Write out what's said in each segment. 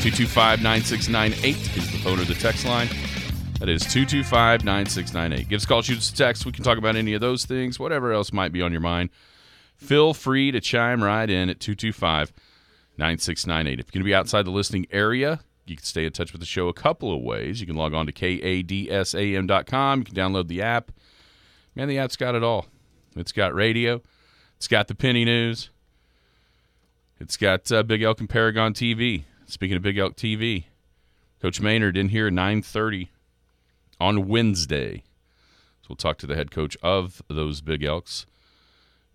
225 9698 is the phone or the text line. That is 225 9698. Give us a call, shoot us a text. We can talk about any of those things, whatever else might be on your mind. Feel free to chime right in at 225 9698. If you're going to be outside the listening area, you can stay in touch with the show a couple of ways. You can log on to kadsam.com. You can download the app. Man, the app's got it all. It's got radio, it's got the penny news, it's got uh, Big Elk and Paragon TV. Speaking of Big Elk TV, Coach Maynard in here at 9:30 on Wednesday. So we'll talk to the head coach of those Big Elks,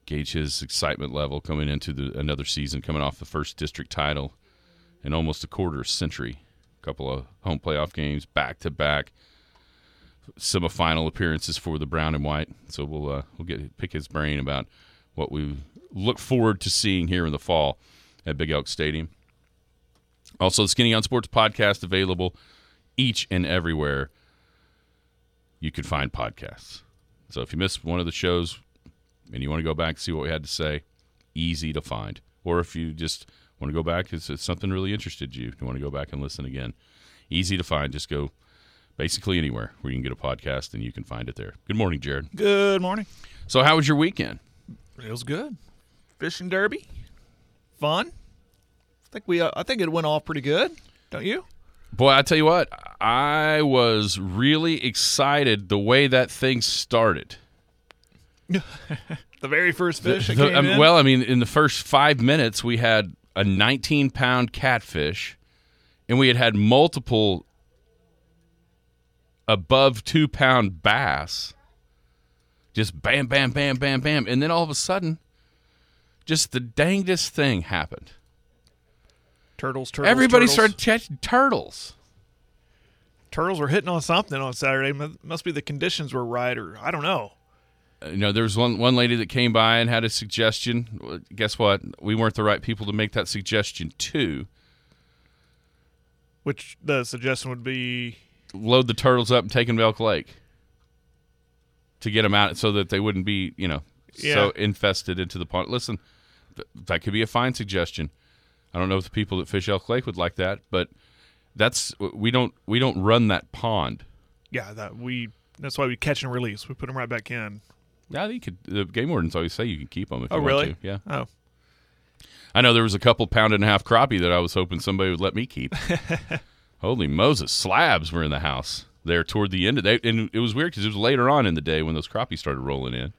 gauge his excitement level coming into the, another season, coming off the first district title in almost a quarter century. A couple of home playoff games back to back, semifinal appearances for the brown and white. So we'll uh, we'll get pick his brain about what we look forward to seeing here in the fall at Big Elk Stadium. Also, the Skinny on Sports podcast available each and everywhere you can find podcasts. So if you missed one of the shows and you want to go back and see what we had to say, easy to find. Or if you just want to go back, it's, it's something really interested you, you want to go back and listen again, easy to find. Just go basically anywhere where you can get a podcast and you can find it there. Good morning, Jared. Good morning. So, how was your weekend? It was good. Fishing derby, fun. I think we. Uh, I think it went off pretty good. Don't you? Boy, I tell you what, I was really excited the way that thing started. The very first fish The- came um, well, I mean, in the first five minutes, we had a 19 pound catfish, and we had had multiple above two pound bass. Just bam, bam, bam, bam, bam. And then all of a sudden, just the dangest thing happened. Turtles, turtles. Everybody turtles. started catching turtles. Turtles were hitting on something on Saturday. Must be the conditions were right, or I don't know. Uh, you know, there was one one lady that came by and had a suggestion. Guess what? We weren't the right people to make that suggestion to. Which the suggestion would be Load the turtles up and take them to Elk Lake to get them out so that they wouldn't be, you know, so infested into the pond. Listen, th- that could be a fine suggestion. I don't know if the people that fish Elk Lake would like that, but that's we don't we don't run that pond. yeah. That we. That's why we catch and release. We put them right back in. Yeah, you could. The game wardens always say you can keep them if Oh, you want really? to. Yeah. Oh, I know there was a couple pound and a half crappie that I was hoping somebody would let me keep. Holy Moses, slabs were in the house there toward the end of the and it was weird because it was later on in the day when those crappies started rolling in.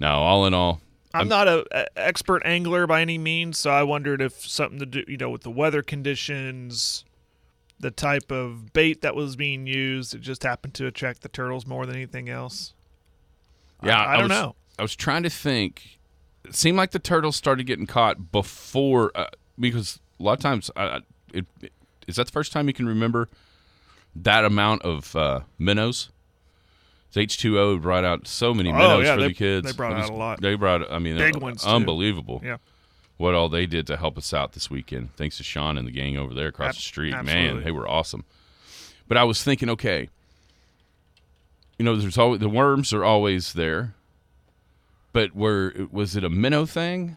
Now, all in all, I'm not a, a expert angler by any means, so I wondered if something to do, you know, with the weather conditions, the type of bait that was being used, it just happened to attract the turtles more than anything else. yeah, I, I don't was, know. I was trying to think. It seemed like the turtles started getting caught before uh, because a lot of times, uh, it, it, is that the first time you can remember that amount of uh, minnows? H two O brought out so many Oh, minnows yeah, for they- the kids. they brought was- out a lot. They brought, I mean, Big uh, ones, too. unbelievable. Yeah. what all they did to help us out this weekend. Thanks to Sean and the gang over there across Ab- the street. Man, they were awesome. But I was thinking, okay, you know, there's always the worms are always there. But were was it a minnow thing?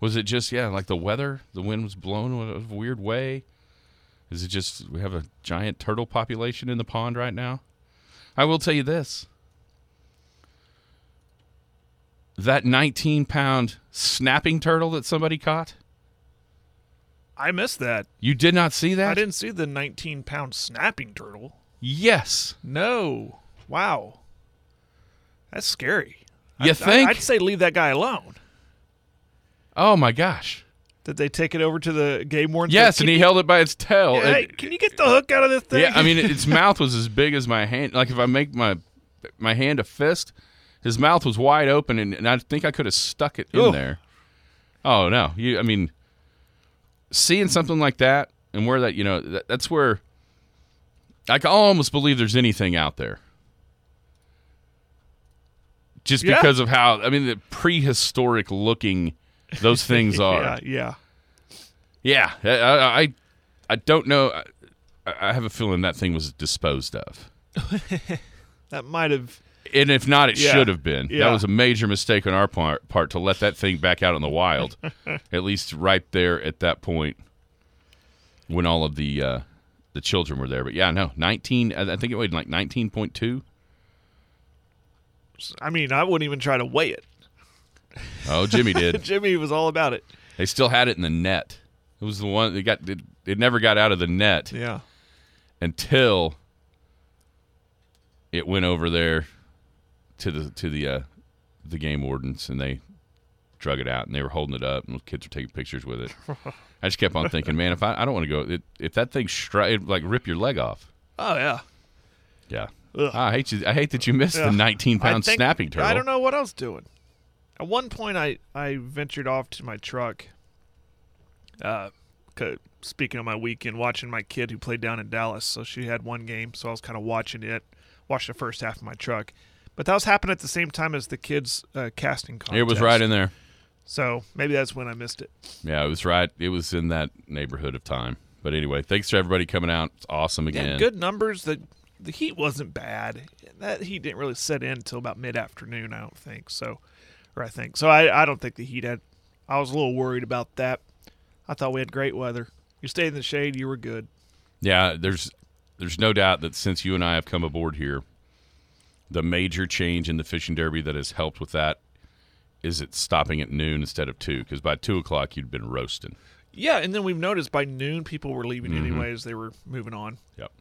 Was it just yeah, like the weather? The wind was blowing in a weird way. Is it just we have a giant turtle population in the pond right now? I will tell you this. That 19 pound snapping turtle that somebody caught, I missed that. you did not see that? I didn't see the 19 pound snapping turtle. Yes. No. Wow. That's scary. You I, think? I'd say leave that guy alone. oh my gosh. Did they take it over to the game warden? Yes, and he you- held it by its tail. Yeah, It- can you get the hook out of this thing? yeah, I mean, its mouth was as big as my hand. Like if I make my my hand a fist, his mouth was wide open, and, and I think I could have stuck it in there. Oh no, you. I mean, seeing something like that, and where that you know that, that's where I can almost believe there's anything out there. Just Yeah. because of how I mean the prehistoric looking those things are. Yeah, yeah. Yeah, I, I, I- don't know. I, I have a feeling that thing was disposed of, That might have. and if not, it Yeah. should have been. That was a major mistake on our part, part to let that thing back out in the wild. at least right there at that point when all of the uh, the children were there. But yeah, no, nineteen. I I think it weighed like nineteen point two. I mean, I wouldn't even try to weigh it. Oh, Jimmy did. Jimmy was all about it. they still had it in the net. It was the one that got. It, it never got out of the net. Yeah. until it went over there to the to the uh, the game wardens and they drug it out and they were holding it up and the kids were taking pictures with it. I just kept on thinking, man, if I, I don't want to go, it, if that thing stri- like rip your leg off. Oh yeah. Yeah, Ugh. I hate you. I hate that you missed Yeah. the 19 pound think- snapping turtle. I don't know what I was doing. At one point, I I ventured off to my truck. Uh, speaking of my weekend, watching my kid who played down in Dallas. So she had one game, so I was kind of watching it. Watched the first half of my truck, but that was happening at the same time as the kids' uh, casting contest. It was right in there. So maybe that's when I missed it. Yeah, it was right. It was in that neighborhood of time. But anyway, thanks to everybody coming out. It's awesome Yeah, again. good numbers. The the heat wasn't bad. That heat didn't really set in until about mid afternoon. I don't think so, or I think so. I I don't think the heat had. I was a little worried about that. I thought we had great weather. You stayed in the shade. You were good. Yeah, there's there's no doubt that since you and I have come aboard here, the major change in the fishing derby that has helped with that is it stopping at noon instead of two. Because by two o'clock you'd been roasting. Yeah, and then we've noticed by noon people were leaving mm-hmm. anyways. They were moving on. Yep.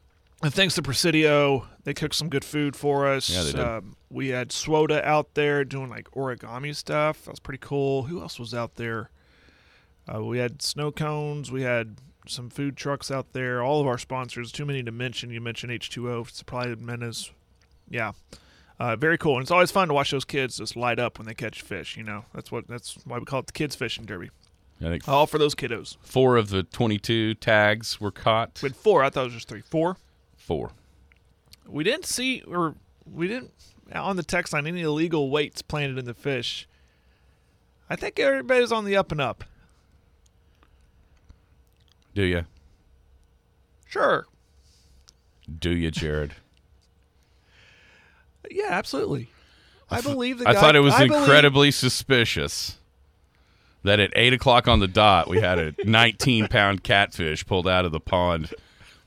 And thanks to Presidio, they cooked some good food for us. Yeah, they did. Um, we had Swoda out there doing like origami stuff. That was pretty cool. Who else was out there? Uh, we had snow cones. We had some food trucks out there. All of our sponsors. Too many to mention. You mentioned H2O, Supply Menace. Yeah. Uh, very cool, and it's always fun to watch those kids just light up when they catch fish. You know, that's what that's why we call it the kids fishing derby. I think All for those kiddos. four of the twenty-two tags were caught. We had four. I thought it was just three. Four. Four. We didn't see, or we didn't on the text line any illegal weights planted in the fish. I think everybody's on the up and up. Do you? Sure. Do you, Jared? Yeah, absolutely. I believe the I guy. thought it was I believe- incredibly suspicious that at eight o'clock on the dot we had a 19 pound catfish pulled out of the pond,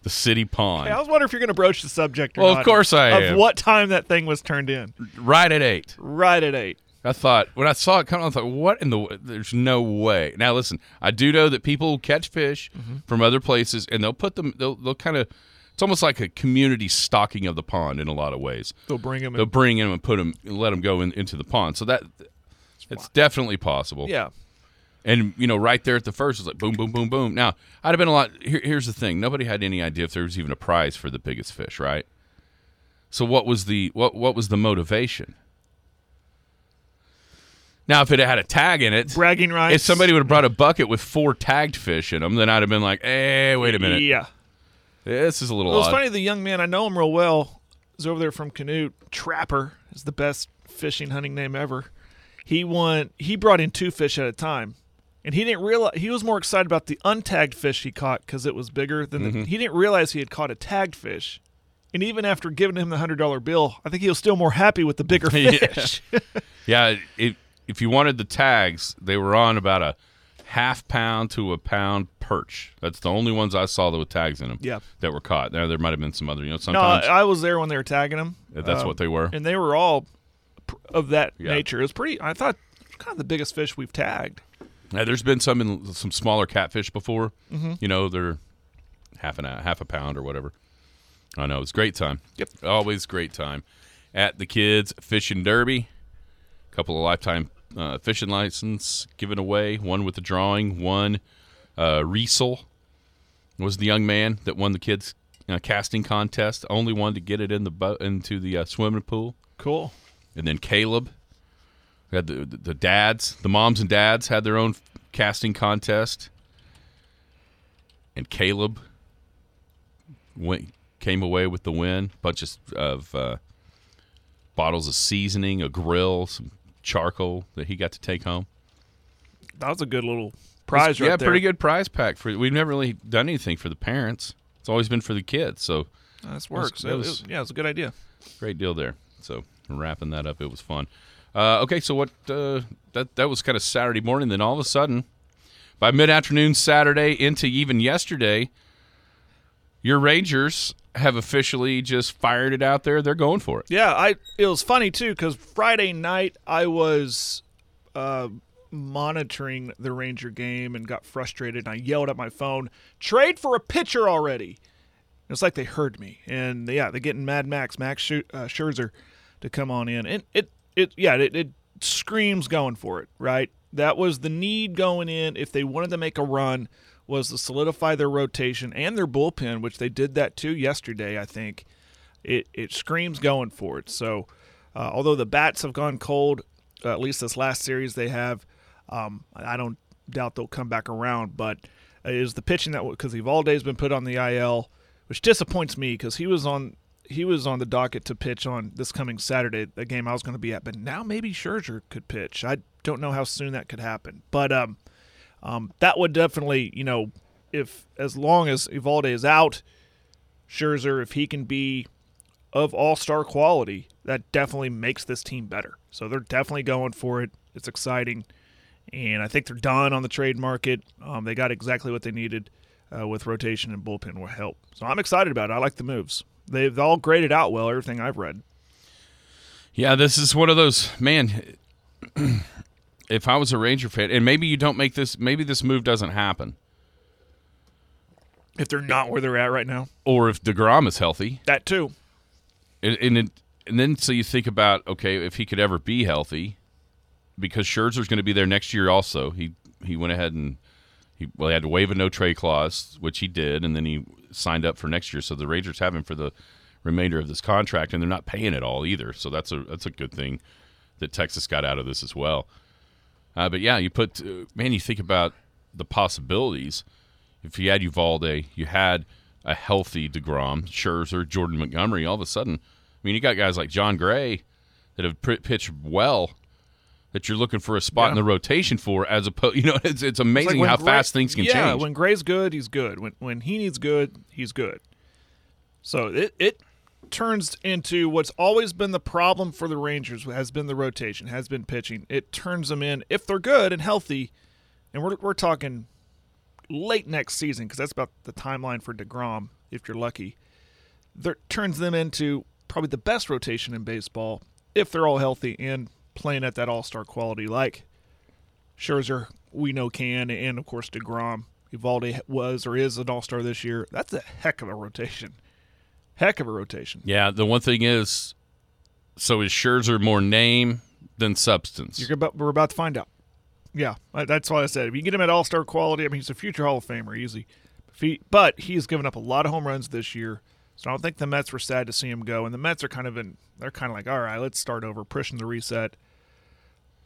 the city pond, Hey, I was wondering if you're going to broach the subject. Or Well, of course I of am. what time that thing was turned in. right at eight. Right at eight. I thought when I saw it coming, I thought, "What in the? There's no way." Now, listen, I do know that people catch fish Mm-hmm. from other places, and they'll put them. They'll, they'll kind of. It's almost like a community stocking of the pond in a lot of ways. They'll bring them. They'll In. bring them and put them, and let them go in, into the pond. So that it's definitely possible. Yeah. And you know, right there at the first, it's like boom, boom, boom, boom. Now, I'd have been a lot. Here, here's the thing: nobody had any idea if there was even a prize for the biggest fish, right? So, what was the what what was the motivation? Now, if it had a tag in it, Bragging rights. if somebody would have brought a bucket with four tagged fish in them, then I'd have been like, "Hey, wait a minute, Yeah. this is a little Well, it's odd." funny. The young man I know him real well is over there from Canute. Trapper is the best fishing hunting name ever. He won. He brought in two fish at a time, and he didn't realize he was more excited about the untagged fish he caught because it was bigger than Mm-hmm. the, he didn't realize he had caught a tagged fish. And even after giving him the hundred dollar bill, I think he was still more happy with the bigger fish. Yeah, it, if you wanted the tags, they were on about a half pound to a pound perch. That's the only ones I saw that with tags in them. Yeah. that were caught. Now there might have been some other. You know, no, I, I was there when they were tagging them that's Um, what they were. and they were all of that Yeah. nature. It was pretty. I thought kind of the biggest fish we've tagged. Yeah, there's been some in some smaller catfish before. Mm-hmm. You know, they're half an half a pound or whatever. I know it's great time. Yep. always great time at the kids fishing derby. couple of lifetime uh, fishing license given away. One with the drawing. One uh, Riesel was the young man that won the kids uh, casting contest. Only one to get it in the boat into the uh, swimming pool. Cool. and then Caleb. We had the, the dads, the moms and dads had their own casting contest. and Caleb went came away with the win. Bunch of, of uh, bottles of seasoning, a grill, some charcoal that he got to take home. That was a good little prize yeah, right there. pretty good prize pack for. We've never really done anything for the parents. It's always been for the kids. So That works. It was- was- yeah, it's a good idea. great deal there. So wrapping that up, it was fun. Uh, okay, so what? Uh, that that was kind of Saturday morning. Then all of a sudden, by mid afternoon Saturday into even yesterday, your Rangers have officially just fired it out there. They're going for it. Yeah, I. It was funny too because Friday night I was uh, monitoring the Ranger game and got frustrated. and I yelled at my phone, "Trade for a pitcher already!" It's like they heard me, and yeah, they're getting Mad Max, Max uh, Scherzer, to come on in, and it, it, yeah, it, it screams going for it, right? That was the need going in if they wanted to make a run, was to solidify their rotation and their bullpen, which they did that too yesterday, I think. It it screams going for it. So, uh, although the bats have gone cold, uh, at least this last series they have, um, I don't doubt they'll come back around. But is the pitching that because Eovaldi's been put on the IL, which disappoints me because he was on he was on the docket to pitch on this coming Saturday, the game I was going to be at. But now maybe Scherzer could pitch. I don't know how soon that could happen, but um, um, that would definitely you know if as long as Eovaldi is out, Scherzer if he can be of all star quality, that definitely makes this team better. So they're definitely going for it. It's exciting. And I think they're done on the trade market. Um, they got exactly what they needed uh, with rotation and bullpen will help. So I'm excited about it. I like the moves. They've all graded out well, everything I've read. Yeah, this is one of those man. if I was a Ranger fan, and maybe you don't make this, maybe this move doesn't happen, If they're not where they're at right now, or if Degrom is healthy, that too. and and, it, and then so you think about okay, if he could ever be healthy, because Scherzer's going to be there next year. Also, he he went ahead and he well he had to waive a no trade clause, which he did, and then he signed up for next year. So the Rangers have him for the remainder of this contract, and they're not paying it all either. So that's a that's a good thing that Texas got out of this as well. Uh, but yeah, you put uh, man, you think about the possibilities. If you had Eovaldi, you had a healthy Degrom, Scherzer, Jordan Montgomery. All of a sudden, I mean, you got guys like Jon Gray that have pitched well. That you're looking for a spot in the rotation for, as opposed, you know, it's, it's It's like amazing how Gray- fast things can yeah, change. when Gray's good, he's good. When when he needs good, he's good. So it it turns into what's always been the problem for the Rangers has been the rotation, has been pitching. It turns them in if they're good and healthy, and we're we're talking late next season because that's about the timeline for Degrom if you're lucky. That turns them into probably the best rotation in baseball if they're all healthy and playing at that all star quality like Scherzer, we know can, and of course Degrom. Eovaldi was or is an All Star this year. That's a heck of a rotation. Heck of a rotation. yeah, the one thing is, so is Scherzer more name than substance? You're about, we're about to find out. Yeah, uh, that's why I said if you get him at All Star quality, I mean he's a future Hall of Famer, easy. He, but he's given up a lot of home runs this year, so I don't think the Mets were sad to see him go. And the Mets are kind of in, they're kind of like, all right, let's start over, pushing the reset.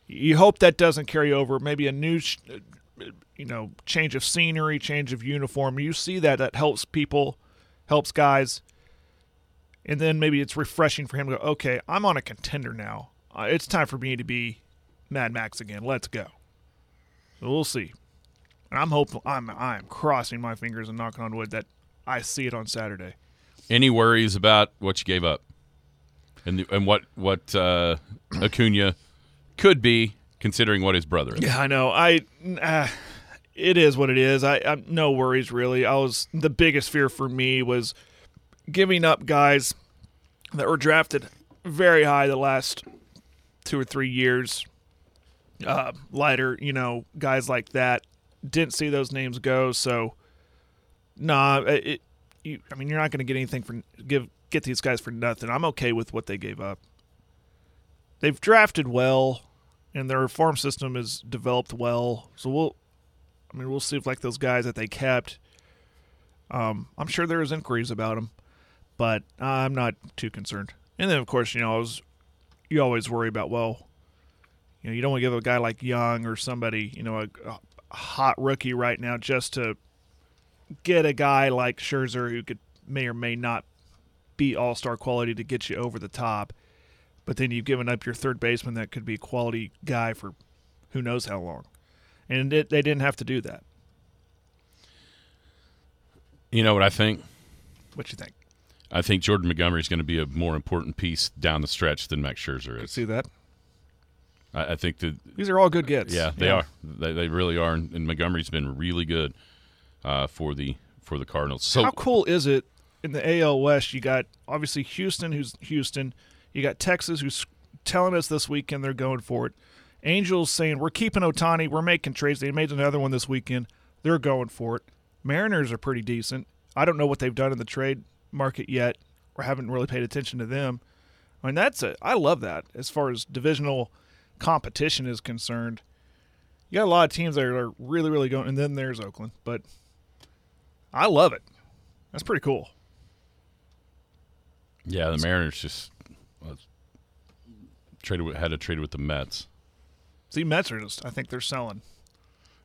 You hope that doesn't carry over. Maybe a new, you know, change of scenery, change of uniform. You see that that helps people, helps guys. And then maybe it's refreshing for him to go, okay, I'm on a contender now. Uh, it's time for me to be Mad Max again. Let's go. We'll see. And I'm hopeful. I'm I'm crossing my fingers and knocking on wood that I see it on Saturday. Any worries about what you gave up, and the, and what what uh, Acuna could be, considering what his brother is? Yeah, I know. I uh, it is what it is. I I'm no worries really. I was the biggest fear for me was giving up guys that were drafted very high the last two or three years. Uh, Leiter, you know, guys like that didn't see those names go. So, nah, it. You, I mean, you're not going to get anything for give get these guys for nothing. I'm okay with what they gave up. They've drafted well and their farm system is developed well. So we'll, I mean, we'll see if like those guys that they kept. Um, I'm sure there is inquiries about them, but I'm not too concerned. And then of course, you know, I was, you always worry about well, you know, you don't want to give a guy like Young or somebody, you know, a, a hot rookie right now just to get a guy like Scherzer who could may or may not be all star quality to get you over the top, but then you've given up your third baseman that could be a quality guy for who knows how long, and it, they didn't have to do that. You know what I think? What you think? I think Jordan Montgomery is going to be a more important piece down the stretch than Max Scherzer is. See that? I, I think that These are all good gets. yeah, they are. They, they really are. And, and Montgomery's been really good uh, for the for the Cardinals. So How cool is it in the AL West? You got obviously Houston, who's Houston. You got Texas, who's telling us this weekend they're going for it. Angels saying we're keeping Ohtani, we're making trades. They made another one this weekend. They're going for it. Mariners are pretty decent. I don't know what they've done in the trade market yet, or haven't really paid attention to them. I mean, that's a I love that as far as divisional competition is concerned. You got a lot of teams that are really, really going, and then there's Oakland, but I love it. That's pretty cool. yeah, the Mariners just well, traded with, had a trade with the Mets. See, Mets are just, I think they're selling.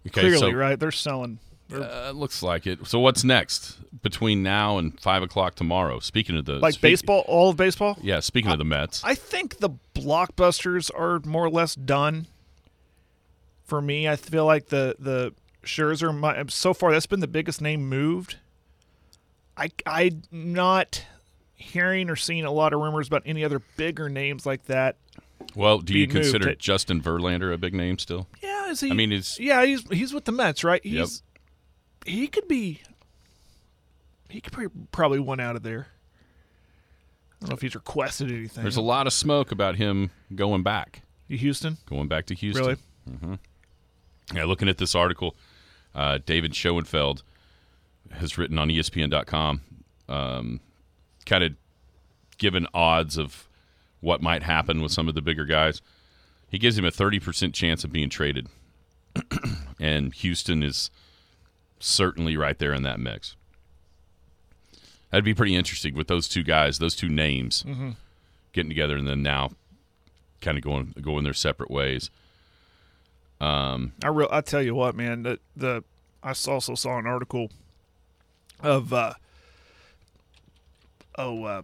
Okay, Clearly, so, right? They're selling. They're, Uh, looks like it. So what's next between now and five o'clock tomorrow? Speaking of the like speak- baseball, all of baseball? Yeah, speaking of the Mets, I think the blockbusters are more or less done. For me, I feel like the the Scherzer my, so far that's been the biggest name moved. I I'm not hearing or seeing a lot of rumors about any other bigger names like that. well, do you being moved consider Justin Verlander a big name still? Yeah, is he? I mean, it's yeah, he's he's with the Mets, right? Yep. He could be he could probably, one out of there. I don't know if he's requested anything. there's a lot of smoke about him going back, Houston, going back to Houston. really? Mm-hmm. Yeah, looking at this article, uh, David Schoenfeld has written on ESPN.com, um, kind of given odds of what might happen with some of the bigger guys. He gives him a 30% chance of being traded. and Houston is certainly right there in that mix. That'd be pretty interesting with those two guys, those two names getting together and then now kind of going going their separate ways. I real I tell you what, man, the the I also saw an article of uh oh uh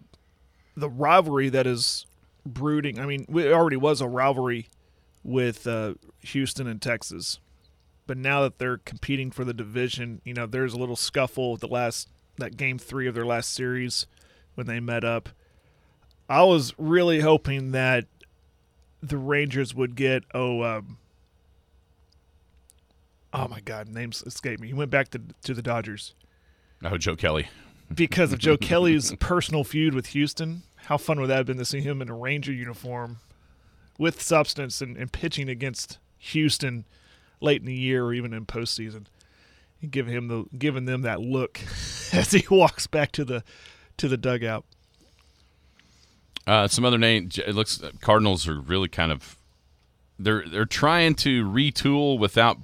the rivalry that is brooding. I mean, it already was a rivalry with uh Houston and Texas. But now that they're competing for the division, you know, there's a little scuffle the last that game 3 of their last series when they met up. I was really hoping that the Rangers would get oh um oh my god, names escape me. He went back to to the Dodgers Oh, Joe Kelly. because of Joe Kelly's personal feud with Houston. How fun would that have been to see him in a Ranger uniform with substance and, and pitching against Houston late in the year or even in postseason? And give him the giving them that look as he walks back to the to the dugout. Uh, some other name. It looks Cardinals are really kind of they're they're trying to retool without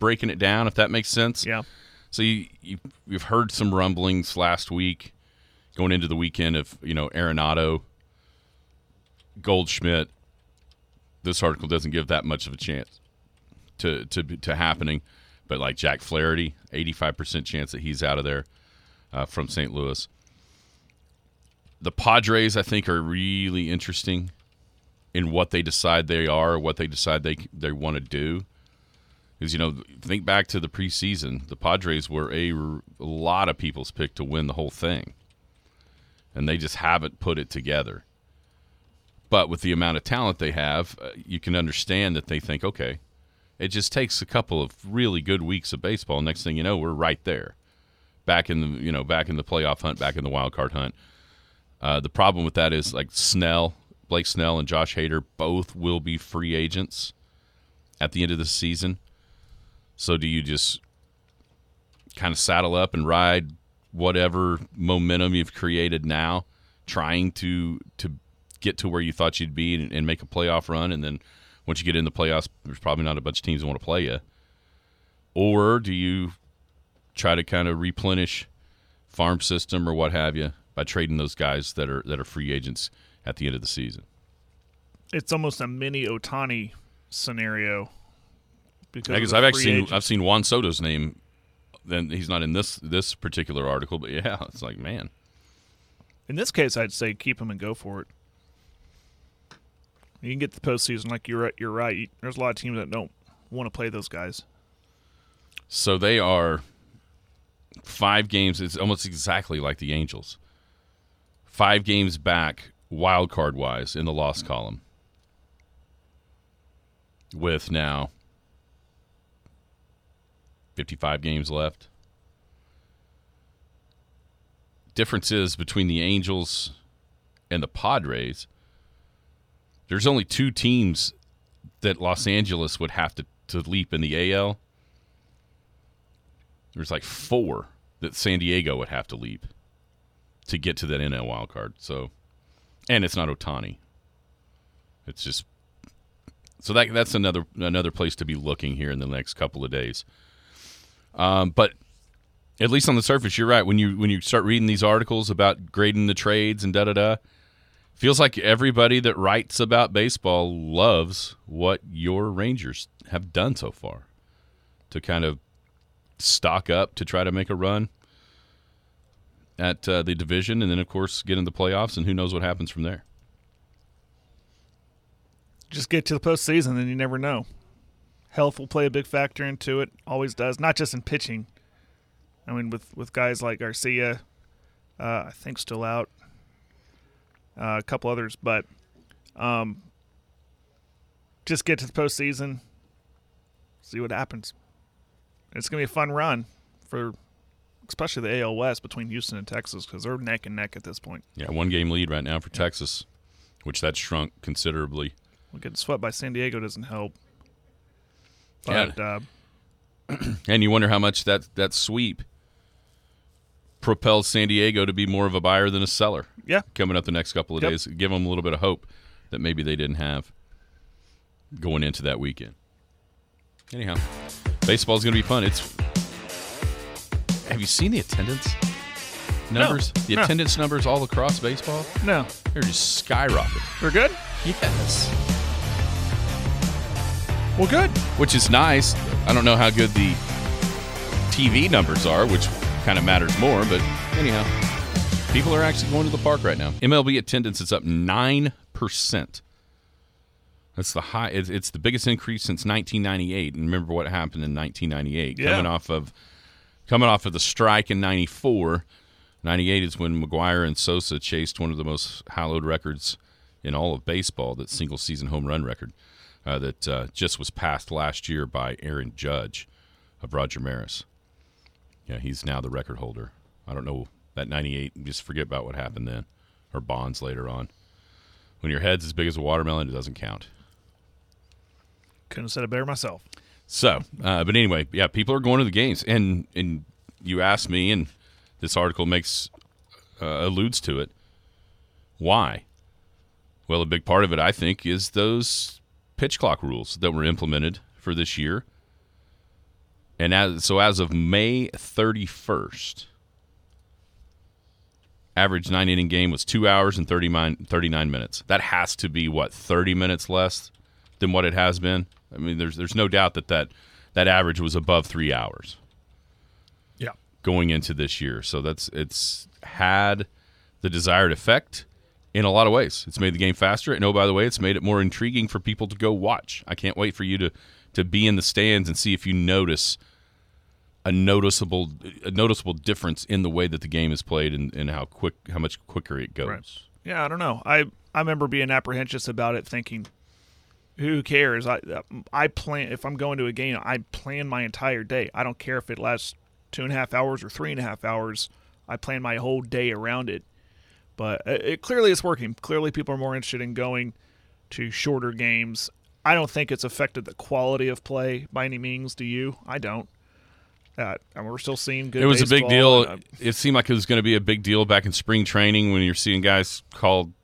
breaking it down. If that makes sense. Yeah. So you, you you've heard some rumblings last week, going into the weekend of you know Arenado, Goldschmidt. This article doesn't give that much of a chance to to to happening, but like Jack Flaherty, eighty five percent chance that he's out of there uh, from St. Louis. The Padres, I think, are really interesting in what they decide they are, what they decide they they want to do. Because you know, think back to the preseason, the Padres were a, lot of people's pick to win the whole thing, and they just haven't put it together. But with the amount of talent they have, uh, you can understand that they think, okay, it just takes a couple of really good weeks of baseball. Next thing you know, we're right there, back in the you know back in the playoff hunt, back in the wild card hunt. Uh, the problem with that is like Snell, Blake Snell, and Josh Hader both will be free agents at the end of the season. So do you just kind of saddle up and ride whatever momentum you've created now, trying to to get to where you thought you'd be and, and make a playoff run, and then once you get in the playoffs, there's probably not a bunch of teams that want to play you. Or do you try to kind of replenish farm system or what have you by trading those guys that are that are free agents at the end of the season? It's almost a mini Ohtani scenario. Because Because of I've actually seen. I've seen Juan Soto's name then he's not in this this particular article, but yeah, it's like man, In this case, I'd say keep him and go for it. You can get the postseason, like you're you're right. There's a lot of teams that don't want to play those guys. So they are five games. It's almost exactly like the Angels. Five games back, wild card wise, in the loss column. With now 55 games left. Differences between the Angels and the Padres. There's only two teams that Los Angeles would have to, to leap in the AL there's like four that San Diego would have to leap to get to that NL wild card. So, and it's not Ohtani. It's just so that that's another another place to be looking here in the next couple of days. Um, but at least on the surface, you're right. When you when you start reading these articles about grading the trades and da da da, feels like everybody that writes about baseball loves what your Rangers have done so far to kind of stock up to try to make a run at uh, the division, and then of course get in the playoffs, and who knows what happens from there. Just get to the postseason, and you never know. Health will play a big factor into it. Always does. Not just in pitching. I mean, with with guys like Garcia, uh, I think still out. Uh, a couple others, but um, just get to the postseason. See what happens. It's gonna be a fun run for, especially the AL West between Houston and Texas because they're neck and neck at this point. Yeah, one game lead right now for Texas, which that shrunk considerably. Well, getting swept by San Diego doesn't help. Yeah. Uh, And you wonder how much that that sweep propels San Diego to be more of a buyer than a seller yeah, coming up the next couple of Yep. days. Give them a little bit of hope that maybe they didn't have going into that weekend. Anyhow, baseball's going to be fun. It's Have you seen the attendance numbers? the no. attendance numbers all across baseball? no, They're just skyrocketing. we're good. Yes. Well, good. which is nice. I don't know how good the TV numbers are, which kind of matters more, but anyhow, people are actually going to the park right now. MLB attendance is up 9%. That's the high it's, it's the biggest increase since 1998. And remember what happened in 1998 Yeah. coming off of coming off of the strike in 94. 98 is when McGwire and Sosa chased one of the most hallowed records in all of baseball, that single season home run record uh, that uh, just was passed last year by Aaron Judge of Roger Maris. Yeah, he's now the record holder. I don't know that 98, just forget about what happened then, or Bonds later on. When your head's as big as a watermelon, it doesn't count. Couldn't have said it better myself. So, uh, but anyway, yeah, people are going to the games, and and you asked me, and this article makes uh, alludes to it. Why? Well, a big part of it, I think, is those pitch clock rules that were implemented for this year. And as so, as of May thirty first, average nine inning game was two hours and 39, 39 minutes. That has to be what thirty minutes less than what it has been. I mean, there's there's no doubt that that, that average was above three hours Yeah. going into this year. So that's it's had the desired effect in a lot of ways. It's made the game faster, and oh by the way, it's made it more intriguing for people to go watch. I can't wait for you to to be in the stands and see if you notice a noticeable a noticeable difference in the way that the game is played and, and how quick how much quicker it goes. Right. Yeah, I don't know. I I remember being apprehensive about it, thinking, "Who cares?" I I plan if I'm going to a game, I plan my entire day. I don't care if it lasts two and a half hours or three and a half hours. I plan my whole day around it. But it, it clearly it's working. Clearly, people are more interested in going to shorter games. I don't think it's affected the quality of play by any means. Do you? I don't. Uh, and we're still seeing good. It was a big deal. and, uh, It seemed like it was going to be a big deal back in spring training when you're seeing guys called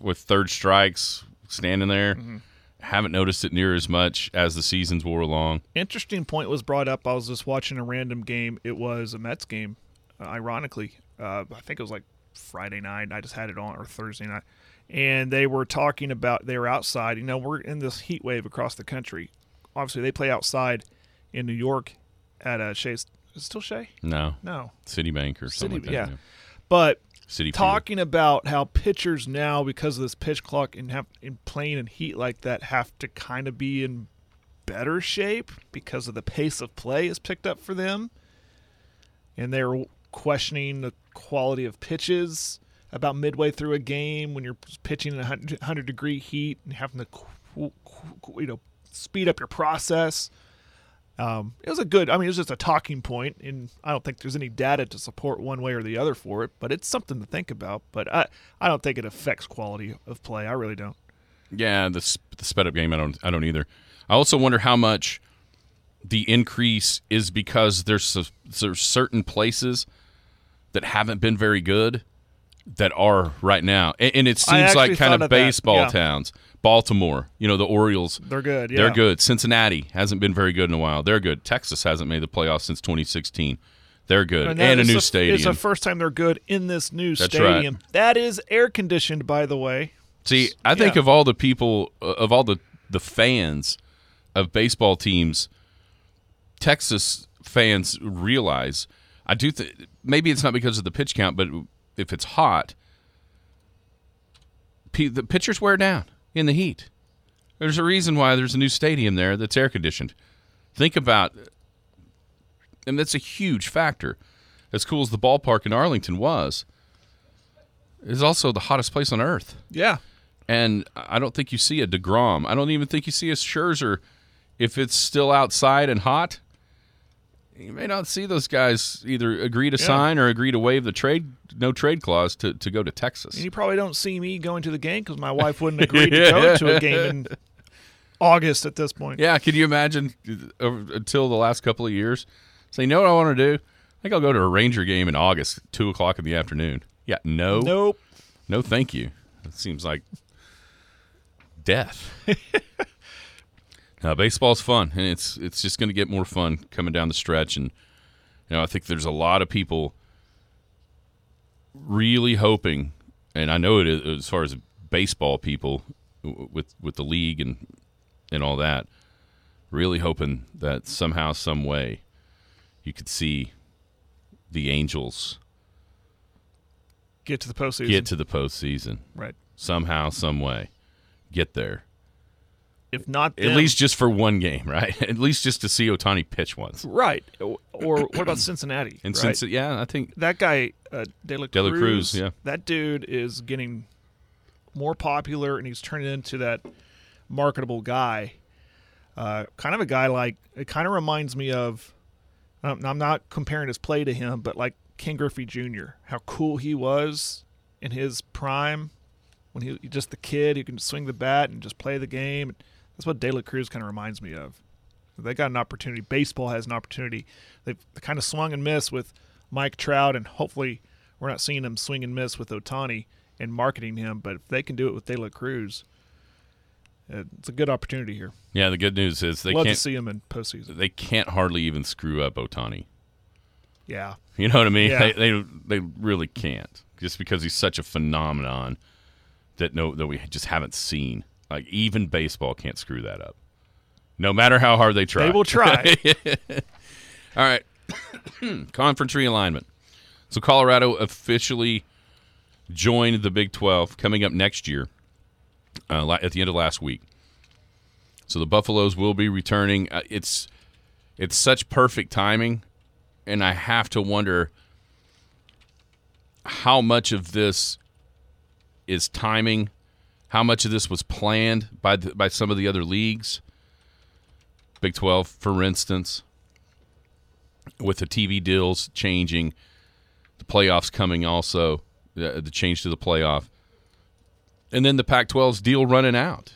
with third strikes standing there. Mm-hmm. Haven't noticed it near as much as the seasons wore along. interesting point was brought up. I was just watching a random game. It was a Mets game, uh, ironically. Uh, I think it was like Friday night. I just had it on, or Thursday night. And they were talking about, they were outside. You know, we're in this heat wave across the country. Obviously, they play outside in New York at uh, Shea, Is it still Shea? No, No. Citibank or something City- like that. yeah. But Citi Field. talking about how pitchers now, because of this pitch clock and have in playing in heat like that, have to kind of be in better shape because of the pace of play is picked up for them, and they're questioning the quality of pitches about midway through a game when you're pitching in a 100 100 degree heat and having to you know speed up your process. Um, it was a good. I mean, it was just a talking point, and I don't think there's any data to support one way or the other for it. But it's something to think about. But I, I don't think it affects quality of play. I really don't. Yeah, the the sped up game. I don't. I don't either. I also wonder how much the increase is because there's there's certain places that haven't been very good that are right now, and, and it seems like kind of baseball yeah. towns. Baltimore, you know, the Orioles. They're good. Yeah. They're good. Cincinnati hasn't been very good in a while. They're good. Texas hasn't made the playoffs since 2016. They're good, and, that a new the- stadium. It's the first time they're good in this new That's stadium. That is air conditioned, by the way. See, I think Yeah. of all the people, uh, of all the the fans of baseball teams, Texas fans realize. I do think maybe it's not because of the pitch count, but if it's hot, pe- the pitchers wear down in the heat. There's a reason why there's a new stadium there that's air conditioned. Think about, and that's a huge factor. As cool as the ballpark in Arlington was, is also the hottest place on earth. Yeah. And I don't think you see a DeGrom. I don't even think you see a Scherzer if it's still outside and hot. You may not see those guys either agree to Yeah. sign or agree to waive the trade no trade clause to, to go to Texas. And you probably don't see me going to the game because my wife wouldn't agree to go to a game in August at this point. Yeah, can you imagine uh, until the last couple of years? Say, you know what I want to do? I think I'll go to a Ranger game in August, two o'clock in the afternoon. Yeah, no, Nope. no, thank you. It seems like death. uh, baseball's fun, and it's it's just going to get more fun coming down the stretch. And you know, I think there's a lot of people really hoping, and I know it is as far as baseball people with with the league and and all that, really hoping that somehow, some way, you could see the Angels Get to the postseason. get to the postseason right. somehow, some way, get there. If not, At least just for one game, right? At least just to see Ohtani pitch once. right. Or, or what about Cincinnati? And right? since, yeah, I think that guy uh, De La Cruz, De La Cruz, yeah. that dude is getting more popular, and he's turning into that marketable guy. Uh, kind of a guy like it. Kind of reminds me of. Um, I'm not comparing his play to him, but like Ken Griffey Jr. How cool he was in his prime when he just the kid who can swing the bat and just play the game. That's what De La Cruz kind of reminds me of. They got an opportunity. Baseball has an opportunity. They've kind of swung and missed with Mike Trout, and hopefully we're not seeing them swing and miss with Ohtani and marketing him. But if they can do it with De La Cruz, it's a good opportunity here. yeah. The good news is they Love can't see him in postseason. they can't hardly even screw up Ohtani. Yeah, You know what I mean? Yeah. They, they they really can't just because he's such a phenomenon that no that we just haven't seen. Like even baseball can't screw that up. No matter how hard they try. they will try. All right. Conference realignment. So Colorado officially joined the Big 12 coming up next year uh, at the end of last week. So the Buffaloes will be returning. Uh, it's it's such perfect timing, and I have to wonder how much of this is timing, how much of this was planned by the, by some of the other leagues. Big 12, for instance, with the TV deals changing, the playoffs coming also, the, the change to the playoff, and then the Pac 12's deal running out.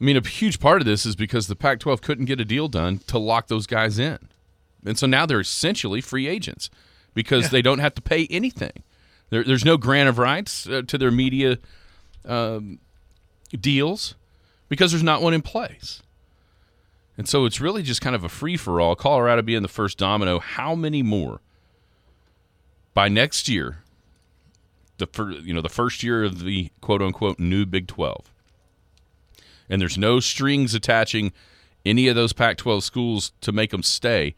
I mean, a huge part of this is because the Pac 12 couldn't get a deal done to lock those guys in. And so now they're essentially free agents because they don't have to pay anything. There, there's no grant of rights uh, to their media um, deals because there's not one in place. And so it's really just kind of a free for all. Colorado being the first domino. How many more by next year? The fir- you know the first year of the quote unquote new Big Twelve, and there's no strings attaching any of those Pac-12 schools to make them stay.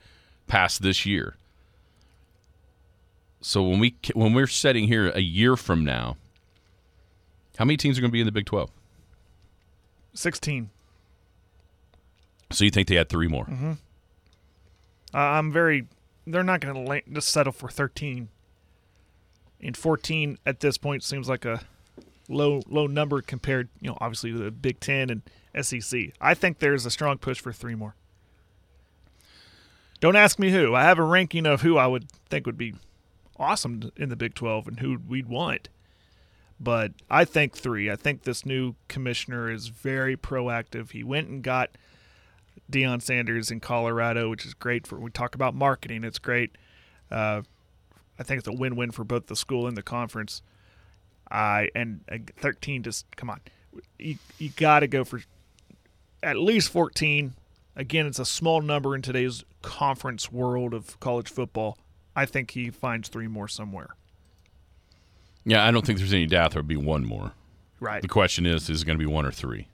past this year. So when we when we're sitting here a year from now, how many teams are going to be in the Big 12? 16. So you think they had three more? Uh, I'm very. They're not going to just settle for 13. And 14 at this point seems like a low low number compared, you know, obviously to the Big Ten and SEC. I think there's a strong push for three more. Don't ask me who. I have a ranking of who I would think would be awesome in the Big 12 and who we'd want. But I think three. I think this new commissioner is very proactive. He went and got Deion Sanders in Colorado, which is great for we talk about marketing. It's great. Uh, I think it's a win-win for both the school and the conference. I and uh, 13 just come on. You you got to go for at least 14. Again, it's a small number in today's conference world of college football. I think he finds three more somewhere. Yeah, I don't think there's any doubt there would be one more. Right. The question is, is it going to be one or three?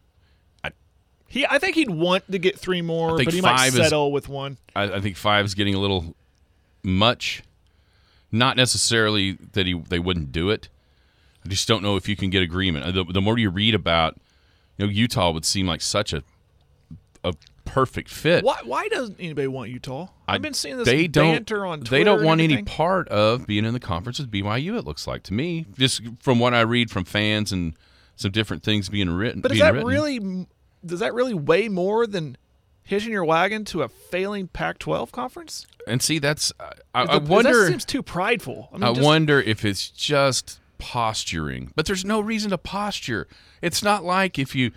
He I think he'd want to get three more, but he might five is- settle with one. I, I think five is getting a little much. Not necessarily that he they wouldn't do it. I just don't know if you can get agreement. The, the more you read about, you know, Utah would seem like such a perfect fit. Why why doesn't anybody want Utah? I've been seeing this they don't, banter on Twitter. They don't want any part of being in the conference with BYU. It looks like to me, just from what I read from fans and some different things being written. But is that written. really does that really weigh more than hitching your wagon to a failing Pac-12 conference? And see, that's I, the- that wonder. seems too prideful. I, mean, I just- wonder if it's just posturing, but there's no reason to posture. It's not like if you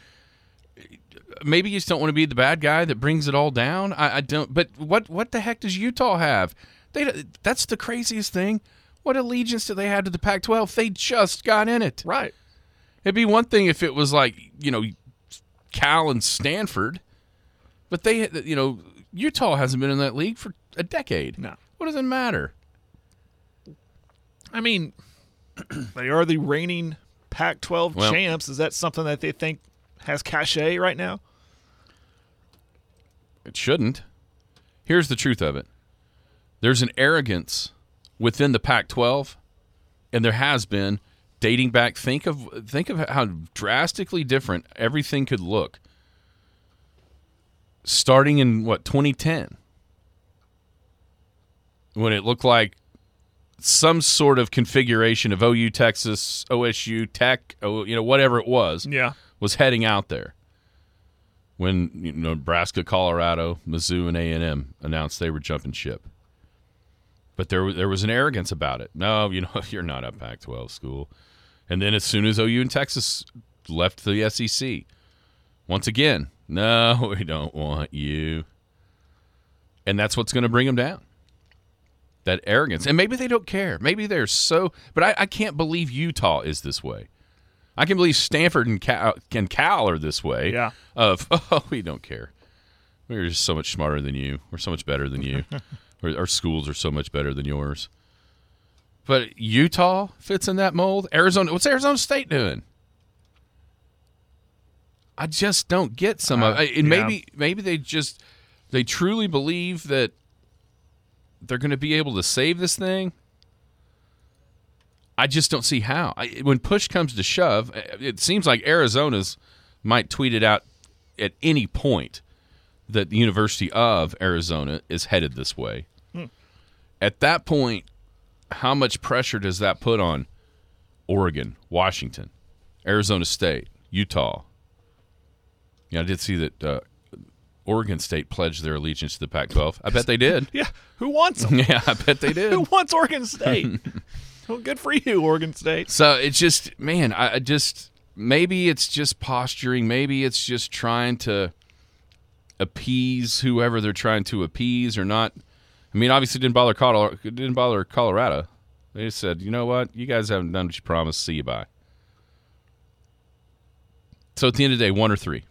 maybe you just don't want to be the bad guy that brings it all down. I, I don't. But what what the heck does Utah have? They that's the craziest thing. What allegiance do they have to the Pac-12? They just got in it. right. It'd be one thing if it was like you know Cal and Stanford, but they you know Utah hasn't been in that league for a decade. No. What does it matter? I mean, they are the reigning Pac-12 Well- champs. Is that something that they think has cachet right now? It shouldn't. Here's the truth of it there's an arrogance within the Pac 12, and there has been dating back. Think of think of how drastically different everything could look starting in what 2010 when it looked like some sort of configuration of OU Texas OSU Tech you know whatever it was Yeah. Was heading out there when you know, Nebraska, Colorado, Mizzou, and A and M announced they were jumping ship. But there, there was an arrogance about it. No, you know, you're not a Pac-12 school. And then as soon as OU and Texas left the SEC, once again, no, we don't want you. And that's what's going to bring them down. That arrogance. And maybe they don't care. Maybe they're so. But I, I can't believe Utah is this way. I can believe Stanford and Cal, and Cal are this way. Yeah. Of oh, we don't care. We're just so much smarter than you. We're so much better than you. our, our schools are so much better than yours. But Utah fits in that mold. Arizona, what's Arizona State doing? I just don't get some of Uh, it. And yeah. maybe maybe they just they truly believe that they're going to be able to save this thing. I just don't see how. I, when push comes to shove, it seems like Arizona's might tweet it out at any point that the University of Arizona is headed this way. At that point, how much pressure does that put on Oregon, Washington, Arizona State, Utah? Yeah, I did see that uh, Oregon State pledged their allegiance to the Pac-12. I bet they did. Yeah. Who wants them? yeah, I bet they did. Who wants Oregon State? Well, good for you, Oregon State. So it's just, man, I, I just maybe it's just posturing. Maybe it's just trying to appease whoever they're trying to appease, or not. I mean, obviously, it didn't bother Colorado. Didn't bother Colorado. They just said, you know what, you guys haven't done what you promised. See you bye. So at the end of the day, one or three.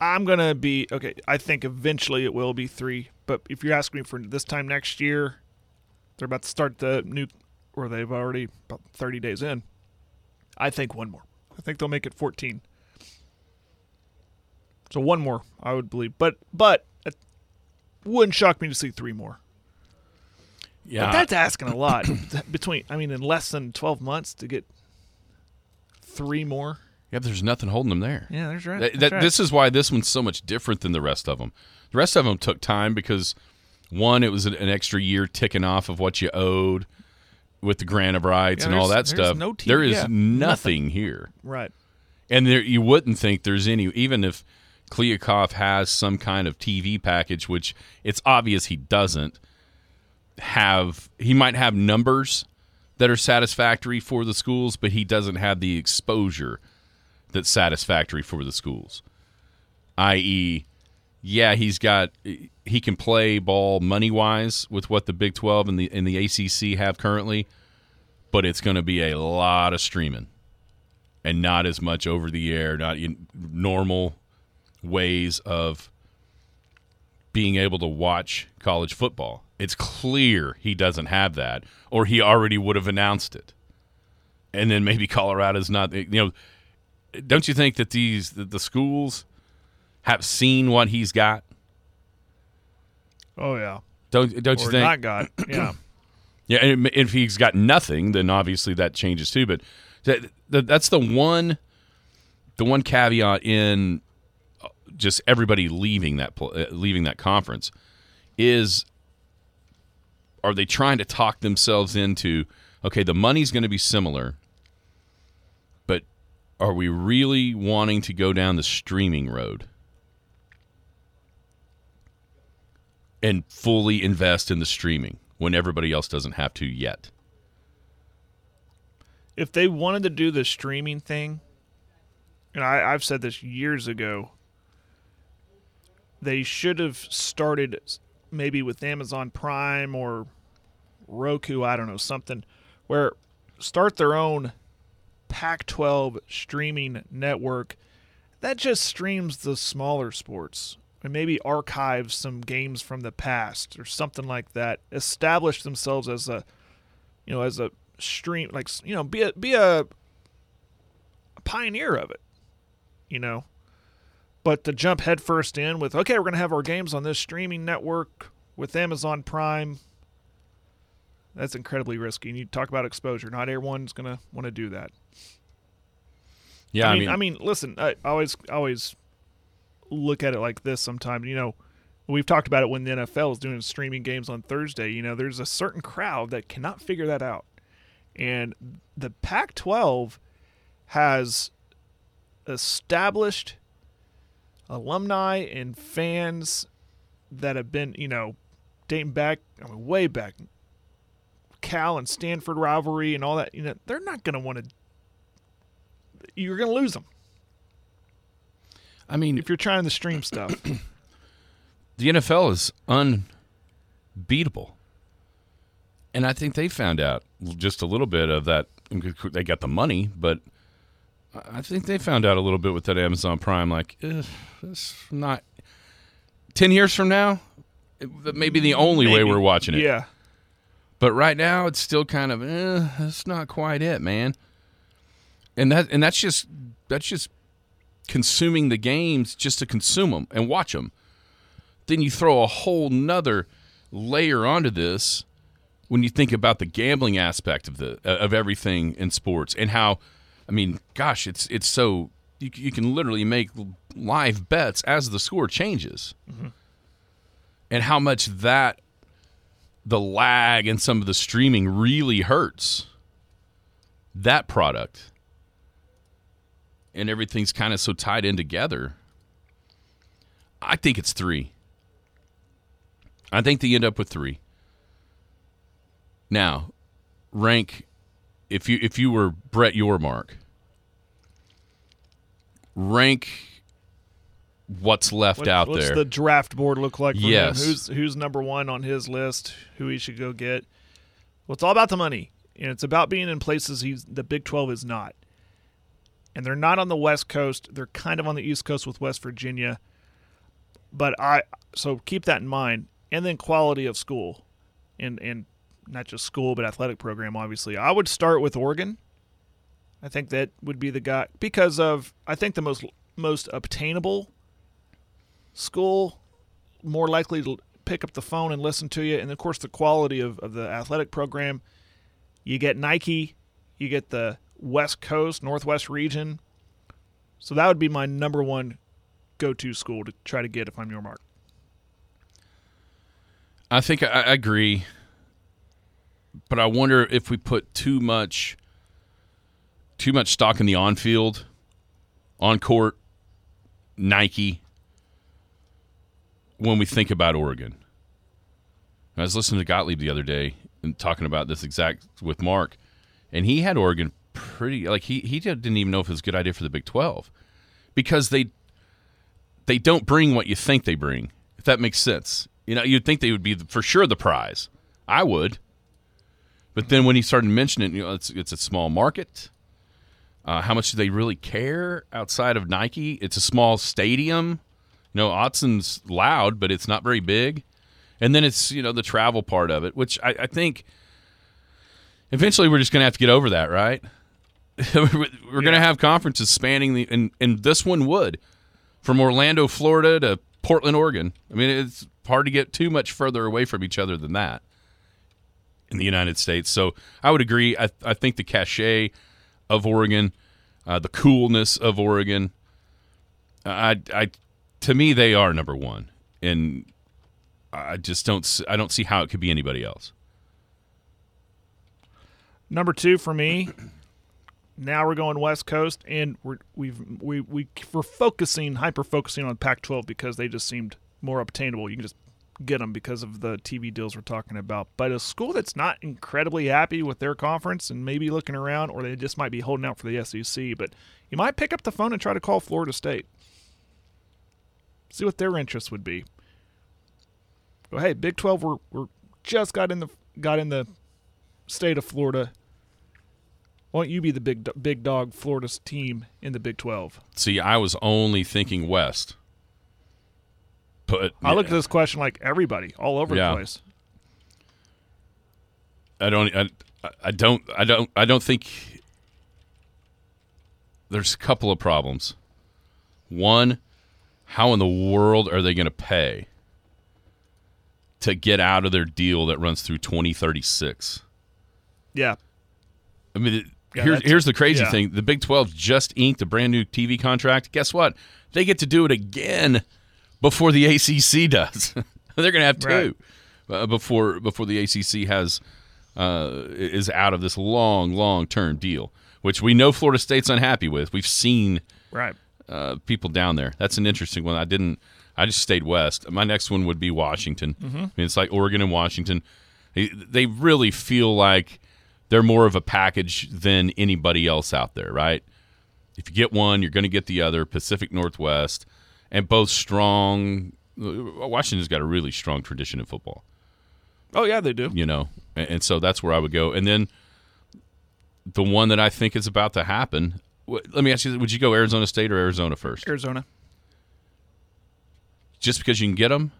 I'm gonna be okay. I think eventually it will be three. But if you're asking me for this time next year, they're about to start the new, or they've already about 30 days in. I think one more. I think they'll make it 14. So one more, I would believe. But but uh, wouldn't shock me to see three more. Yeah, But that's asking a lot. Between, I mean, in less than 12 months to get three more. yeah. There's nothing holding them there. Yeah, there's right. That- that's that- right. This is why this one's so much different than the rest of them. The rest of them took time because one, it was an, extra year ticking off of what you owed with the grant of rights Yeah, and all that stuff. no there is yeah, nothing, nothing. here, right. and there you wouldn't think there's any. Even if Kliavkoff has some kind of TV package, which it's obvious he doesn't have. He might have numbers that are satisfactory for the schools, but he doesn't have the exposure that's satisfactory for the schools. I.e., yeah, he's got he can play ball money wise with what the Big Twelve and the and the ACC have currently, but it's going to be a lot of streaming, and not as much over the air, not in normal ways of being able to watch college football. It's clear he doesn't have that, or he already would have announced it. And then maybe Colorado's not. You know, don't you think that these that the schools have seen what he's got? Oh, yeah. Don't don't you think? not got. Yeah. Yeah, and if he's got nothing, then obviously that changes too. But that, that that's the one, the one caveat in uh, just everybody leaving that uh, leaving that conference is, are they trying to talk themselves into okay, the money's going to be similar, but are we really wanting to go down the streaming road? And fully invest in the streaming when everybody else doesn't have to yet. if they wanted to do the streaming thing, and I, I've said this years ago, they should have started maybe with Amazon Prime or Roku, I don't know, something where start their own Pac 12 streaming network that just streams the smaller sports and maybe archive some games from the past or something like that. Establish themselves as a you know, as a stream, like you know, be a be a, a pioneer of it, you know. But to jump headfirst in with, okay, we're gonna have our games on this streaming network with Amazon Prime. That's incredibly risky. And you talk about exposure. Not everyone's gonna want to do that. Yeah, I mean, I mean, listen, I always always look at it like this. Sometimes, you know, we've talked about it when the NFL is doing streaming games on Thursday. You know, there's a certain crowd that cannot figure that out, and the Pac-12 has established alumni and fans that have been, you know, dating back, I mean, way back, Cal and Stanford rivalry and all that. You know, they're not going to want to you're going to lose them I mean, if you're trying to stream stuff. the NFL is unbeatable, and I think they found out just a little bit of that. They got the money, but I think they found out a little bit with that Amazon Prime. Like, eh, it's not ten years from now. That may be the only way we're watching it. Yeah. But right now, it's still kind of, eh, it's not quite it, man. And that, and that's just, that's just consuming the games just to consume them and watch them. Then you throw a whole nother layer onto this when you think about the gambling aspect of the uh, of everything in sports and how, I mean, gosh, it's it's so you, you can literally make live bets as the score changes, mm-hmm. and how much that the lag and some of the streaming really hurts that product and everything's kind of so tied in together i think it's three i think they end up with three now rank if you if you were brett yormark rank what's left What- out what's there the draft board look like for Yes. him? Who's who's number one on his list? Who he should go get? Well, it's all about the money, and it's about being in places he's the Big Twelve is not. And they're not on the West Coast. They're kind of on the East Coast with West Virginia. But I so keep that in mind. And then quality of school, and and not just school but athletic program. Obviously, I would start with Oregon. I think that would be the guy because of I think the most most obtainable school more likely to pick up the phone and listen to you. And of course, the quality of, of the athletic program. You get Nike, you get the West Coast, Northwest region. So that would be my number one go to school to try to get if I'm Yormark. I think I, agree, but I wonder if we put too much too much stock in the on field, on court, Nike when we think about Oregon. I was listening to Gottlieb the other day and talking about this exact with Mark, and he had Oregon pretty like he he didn't even know if it was a good idea for the Big Twelve because they they don't bring what you think they bring. If that makes sense, you know, you'd think they would be for sure the prize. I would, but then when he started mentioning, it, you know, it's it's a small market. Uh, how much do they really care outside of Nike? It's a small stadium. You know, Autzen's loud, but it's not very big. And then it's you know the travel part of it, which I, I think eventually we're just going to have to get over that, right? we're going to have conferences spanning the and and this one would from Orlando, Florida to Portland, Oregon. I mean, it's hard to get too much further away from each other than that in the United States. So I would agree. I, I think the cachet of Oregon, uh, the coolness of Oregon, I, I, to me, they are number one, and I just don't. I don't see how it could be anybody else. Number two for me. Now we're going West Coast, and we're we've we we we're focusing hyper focusing on Pac-12 because they just seemed more obtainable. You can just get them because of the TV deals we're talking about. But a school that's not incredibly happy with their conference and maybe looking around, or they just might be holding out for the SEC. But you might pick up the phone and try to call Florida State, see what their interest would be. Go, hey, Big 12, we're we're just got in the got in the state of Florida. Why don't you be the big big dog Florida's team in the Big 12? See, I was only thinking West, but I look at this question like everybody all over Yeah. the place. I don't. I, I don't. I don't. I don't think. There's a couple of problems. One, how in the world are they going to pay to get out of their deal that runs through 2036? Yeah, I mean, it, Yeah, here's here's the crazy yeah. thing: the Big 12 just inked a brand new TV contract. Guess what? They get to do it again before the ACC does. They're going to have two uh, before before the ACC has uh, is out of this long, long term deal, which we know Florida State's unhappy with. We've seen right. uh, people down there. That's an interesting one. I didn't. I just stayed west. My next one would be Washington. I mean, it's like Oregon and Washington. They, they really feel like they're more of a package than anybody else out there, right? If you get one, you're going to get the other. Pacific Northwest, and both strong. uh, Washington's got a really strong tradition in football Oh yeah, they do. you know, and, and so that's where I would go. And then the one that I think is about to happen. Let me ask you: Would you go Arizona State or Arizona first? Arizona. Just because you can get them?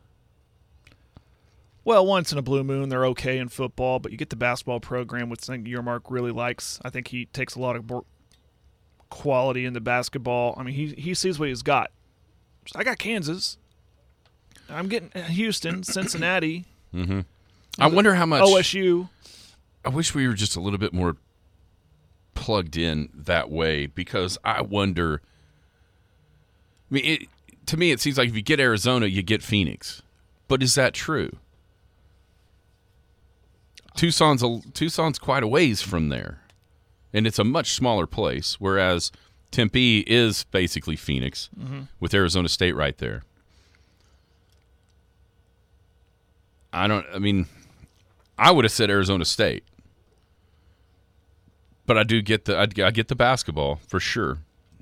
Well, once in a blue moon, they're okay in football, but you get the basketball program, which I think Yormark really likes. I think he takes a lot of quality in the basketball. I mean, he he sees what he's got. I got Kansas. I'm getting uh, Houston, Cincinnati, mm-hmm. uh, I wonder how much. OSU. I wish we were just a little bit more plugged in that way because I wonder. I mean, it, to me, it seems like if you get Arizona, you get Phoenix, but is that true? Tucson's a, Tucson's quite a ways from there, and it's a much smaller place. Whereas Tempe is basically Phoenix, mm-hmm. with Arizona State right there. I don't. I mean, I would have said Arizona State, but I do get the I, I get the basketball for sure.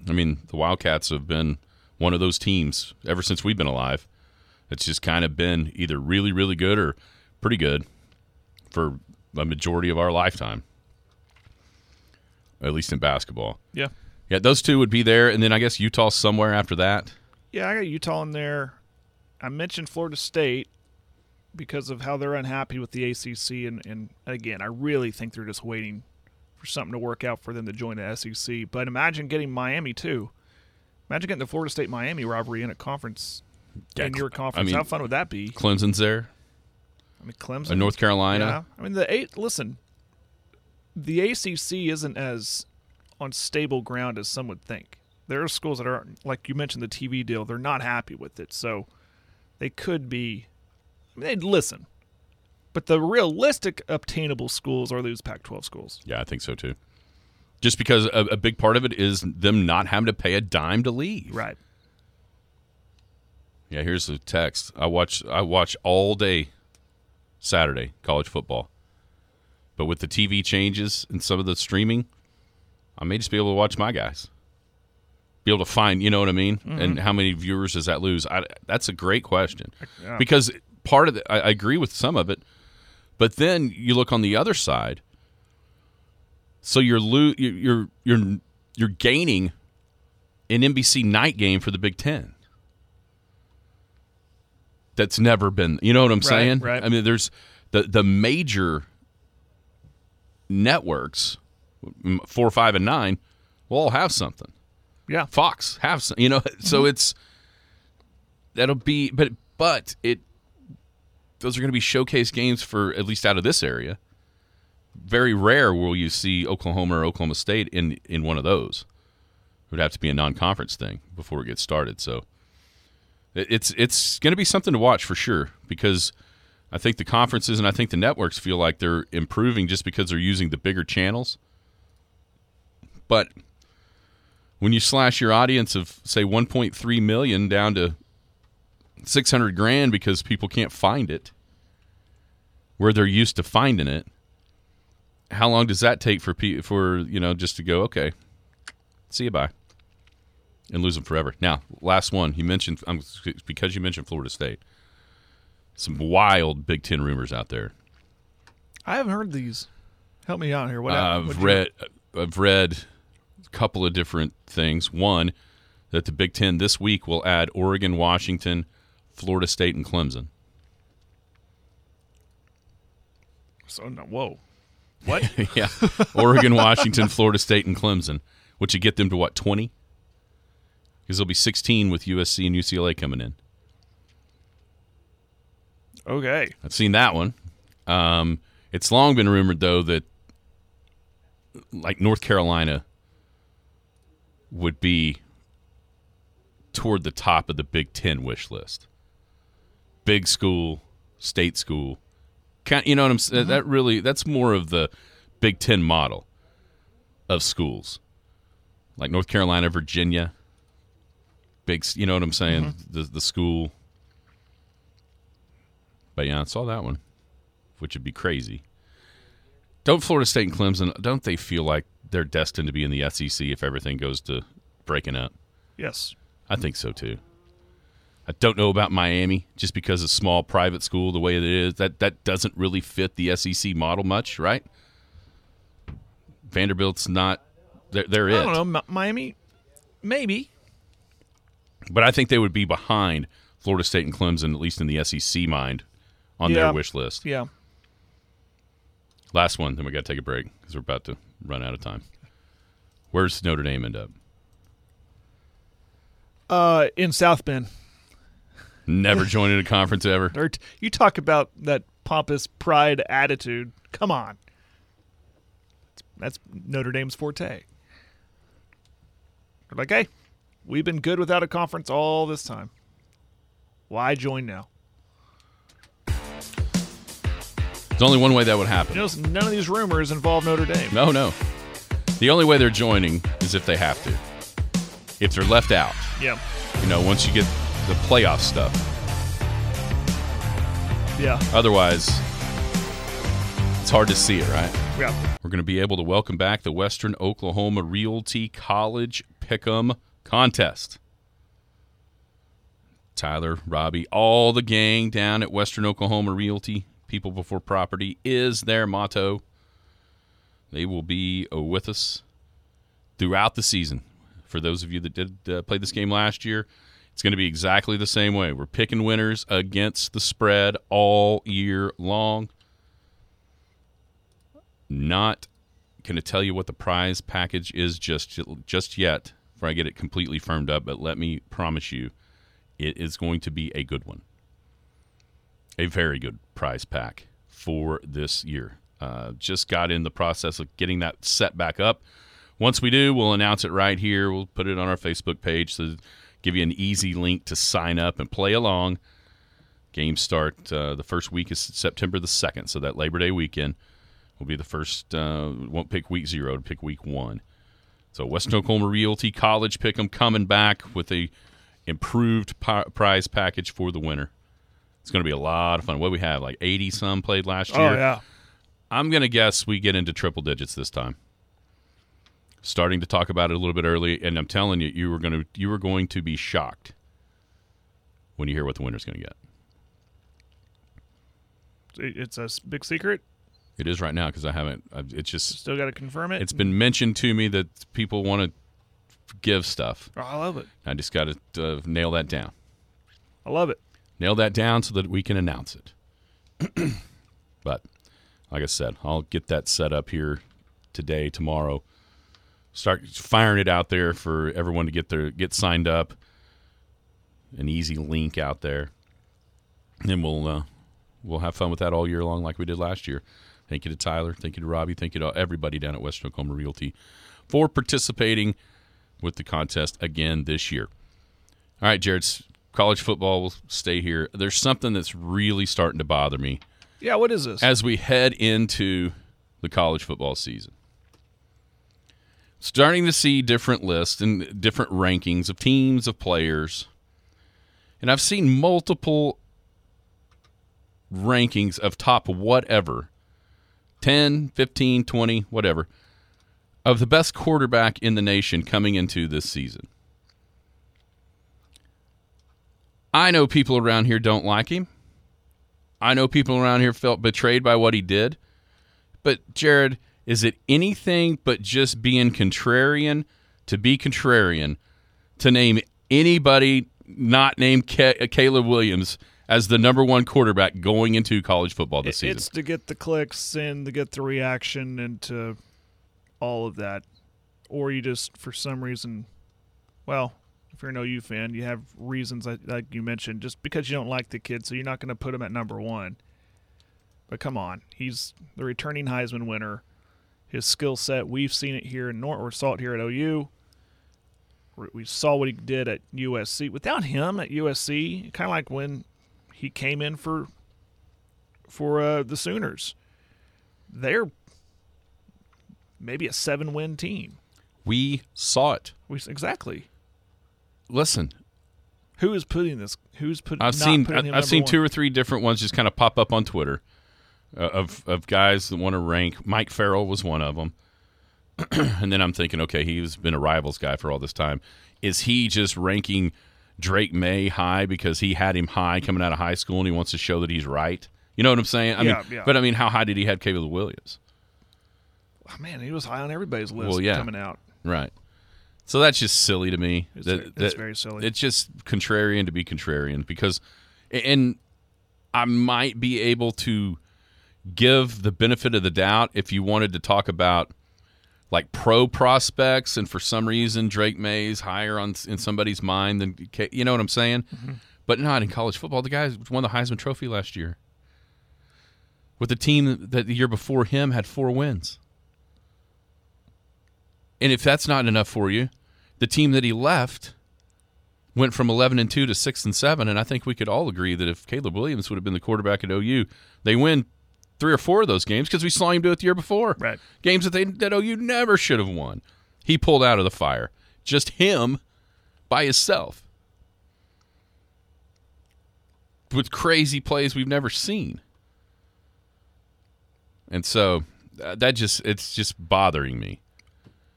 I mean, the Wildcats have been one of those teams ever since we've been alive. It's just kind of been either really, really good or pretty good for a majority of our lifetime, at least in basketball. Yeah. Yeah, those two would be there, and then I guess Utah somewhere after that. Yeah, I got Utah in there. I mentioned Florida State because of how they're unhappy with the ACC, and, and again, I really think they're just waiting for something to work out for them to join the SEC. But imagine getting Miami too. Imagine getting the Florida State Miami rivalry in a conference Yeah, in your Cle- I conference. mean- how fun would that be? Clemson's there. I mean, Clemson, Uh, North Carolina. Yeah, I mean the eight. Listen, the ACC isn't as on stable ground as some would think. There are schools that are like you mentioned the TV deal. They're not happy with it, so they could be. I mean, they'd listen, but the realistic obtainable schools are those Pac-12 schools. Yeah, I think so too. Just because a, a big part of it is them not having to pay a dime to leave. Right. Yeah, here's the text. I watch I watch all day Saturday college football. But with the TV changes and some of the streaming, I may just be able to watch my guys. Be able to find, you know what I mean? Mm-hmm. And how many viewers does that lose? I, that's a great question. Because part of it, I, agree with some of it, but then you look on the other side. So you're lo- you're you're you're gaining an NBC night game for the Big Ten that's never been. You know what I'm saying? right. I mean, there's the the major networks, four, five, and nine, will all have something. Yeah. Fox have some. You know, so mm-hmm. it's that'll be, but but it those are going to be showcase games for at least out of this area. Very rare will you see Oklahoma or Oklahoma State in in one of those. It would have to be a non-conference thing before it gets started. So it's it's going to be something to watch for sure because I think the conferences and I think the networks feel like they're improving just because they're using the bigger channels. But when you slash your audience of say 1.3 million down to 600 grand because people can't find it where they're used to finding it, how long does that take for pe- for you know just to go okay, see you bye, and lose them forever? Now, last one you mentioned um, because you mentioned Florida State, some wild Big Ten rumors out there. I haven't heard these. Help me out here. What Uh, I've you- read I've read a couple of different things. One that the Big Ten this week will add Oregon, Washington, Florida State, and Clemson. So no, whoa. What? yeah, Oregon, Washington, Florida State, and Clemson, which would get them to what twenty? Because there'll be sixteen with USC and UCLA coming in. okay. I've seen that one. Um, it's long been rumored though that like North Carolina would be toward the top of the Big Ten wish list. Big school, state school, kind. You know what I'm saying? That really that's more of the Big Ten model of schools, like North Carolina, Virginia. Big, you know what I'm saying? Mm-hmm. The the school. But yeah, I saw that one, which would be crazy. Don't Florida State and Clemson? Don't they feel like they're destined to be in the SEC if everything goes to breaking up? Yes. I think so too. I don't know about Miami just because it's small private school the way it is. That that doesn't really fit the SEC model much, right? Vanderbilt's not. They're, they're I it. don't know. Mi- Miami, maybe. But I think they would be behind Florida State and Clemson, at least in the SEC mind, on Yeah. their wish list. Yeah. Last one, then we got to take a break because we're about to run out of time. Where's Notre Dame end up? Uh, in South Bend. Never joining a conference ever. You talk about that pompous pride attitude. Come on. That's Notre Dame's forte. They're like, hey, we've been good without a conference all this time. Why join now? There's only one way that would happen. You notice none of these rumors involve Notre Dame. No, no. The only way they're joining is if they have to. If they're left out, Yeah. you know, once you get the playoff stuff. Yeah. Otherwise, it's hard to see it, right? Yeah. We're going to be able to welcome back the Western Oklahoma Realty College Pick'em Contest. Tyler, Robbie, all the gang down at Western Oklahoma Realty, people before property, is their motto. They will be with us throughout the season. For those of you that did uh, play this game last year, it's going to be exactly the same way. We're picking winners against the spread all year long not going to tell you what the prize package is just just yet before I get it completely firmed up, but let me promise you it is going to be a good one. a very good prize pack for this year. Uh, just got in the process of getting that set back up. Once we do, we'll announce it right here. We'll put it on our Facebook page to give you an easy link to sign up and play along. Games start uh, the first week is September the 2nd, so that Labor Day weekend will be the first. Uh, won't pick week zero to pick week one. So Western Oklahoma Realty College Pick'em coming back with a improved pi- prize package for the winner. It's going to be a lot of fun. What we have like 80 some played last oh, year. Oh yeah. I'm going to guess we get into triple digits this time. Starting to talk about it a little bit early, and I'm telling you, you were going to you were going to be shocked when you hear what the winner's going to get. It's a big secret. It is right now because I haven't. I've, it's just Still got to confirm it. it's been mentioned to me that people want to give stuff. Oh, I love it. I just got to uh, nail that down. I love it. nail that down so that we can announce it. but like I said, I'll get that set up here today, tomorrow. Start firing it out there for everyone to get their get signed up. An easy link out there, and we'll uh, we'll have fun with that all year long, like we did last year. Thank you to Tyler. Thank you to Robbie. Thank you to everybody down at Western Oklahoma Realty for participating with the contest again this year. All right, Jared. College football will stay here. There's something that's really starting to bother me Yeah. What is this? as we head into the college football season. Starting to see different lists and different rankings of teams, of players. And I've seen multiple rankings of top whatever 10, 15, 20, whatever of the best quarterback in the nation coming into this season. I know people around here don't like him. I know people around here felt betrayed by what he did. But Jared, is it anything but just being contrarian to be contrarian to name anybody not named Caleb Williams as the number one quarterback going into college football this season? It's to get the clicks and to get the reaction and to all of that. Or you just, for some reason, well, if you're an OU fan, you have reasons like, like you mentioned, just because you don't like the kid, so you're not going to put him at number one. But come on, he's the returning Heisman winner. His skill set, we've seen it here in North, or saw it here at OU. We saw what he did at USC. Without him at USC, kind of like when he came in for for uh, the Sooners. They're maybe a seven win team. we saw it. We, exactly. Listen, Who is putting this? Who's putting? I've seen putting him I've seen two or three different ones just kind of pop up on Twitter uh, of of guys that want to rank. Mike Farrell was one of them, and then I'm thinking, okay, he's been a rivals guy for all this time. Is he just ranking Drake Maye high because he had him high coming out of high school and he wants to show that he's right? You know what I'm saying? I Yeah, mean, yeah. but I mean, how high did he have Caleb Williams? Oh, man, he was high on everybody's list Well, yeah. coming out. Right. So that's just silly to me. It's That- it's that- very silly. It's just contrarian to be contrarian because, and I might be able to give the benefit of the doubt if you wanted to talk about like pro prospects, and for some reason Drake Maye's higher on in somebody's mind than you know what I'm saying, Mm-hmm. but not in college football. The guy won the Heisman Trophy last year with the team that the year before him had four wins. And if that's not enough for you, the team that he left went from 11 and 2 to 6 and 7 and I think we could all agree that if Caleb Williams would have been the quarterback at OU, they win three or four of those games because we saw him do it the year before. Right. Games that they that OU never should have won. He pulled out of the fire. Just him by himself. With crazy plays we've never seen. And so uh, that just it's just bothering me.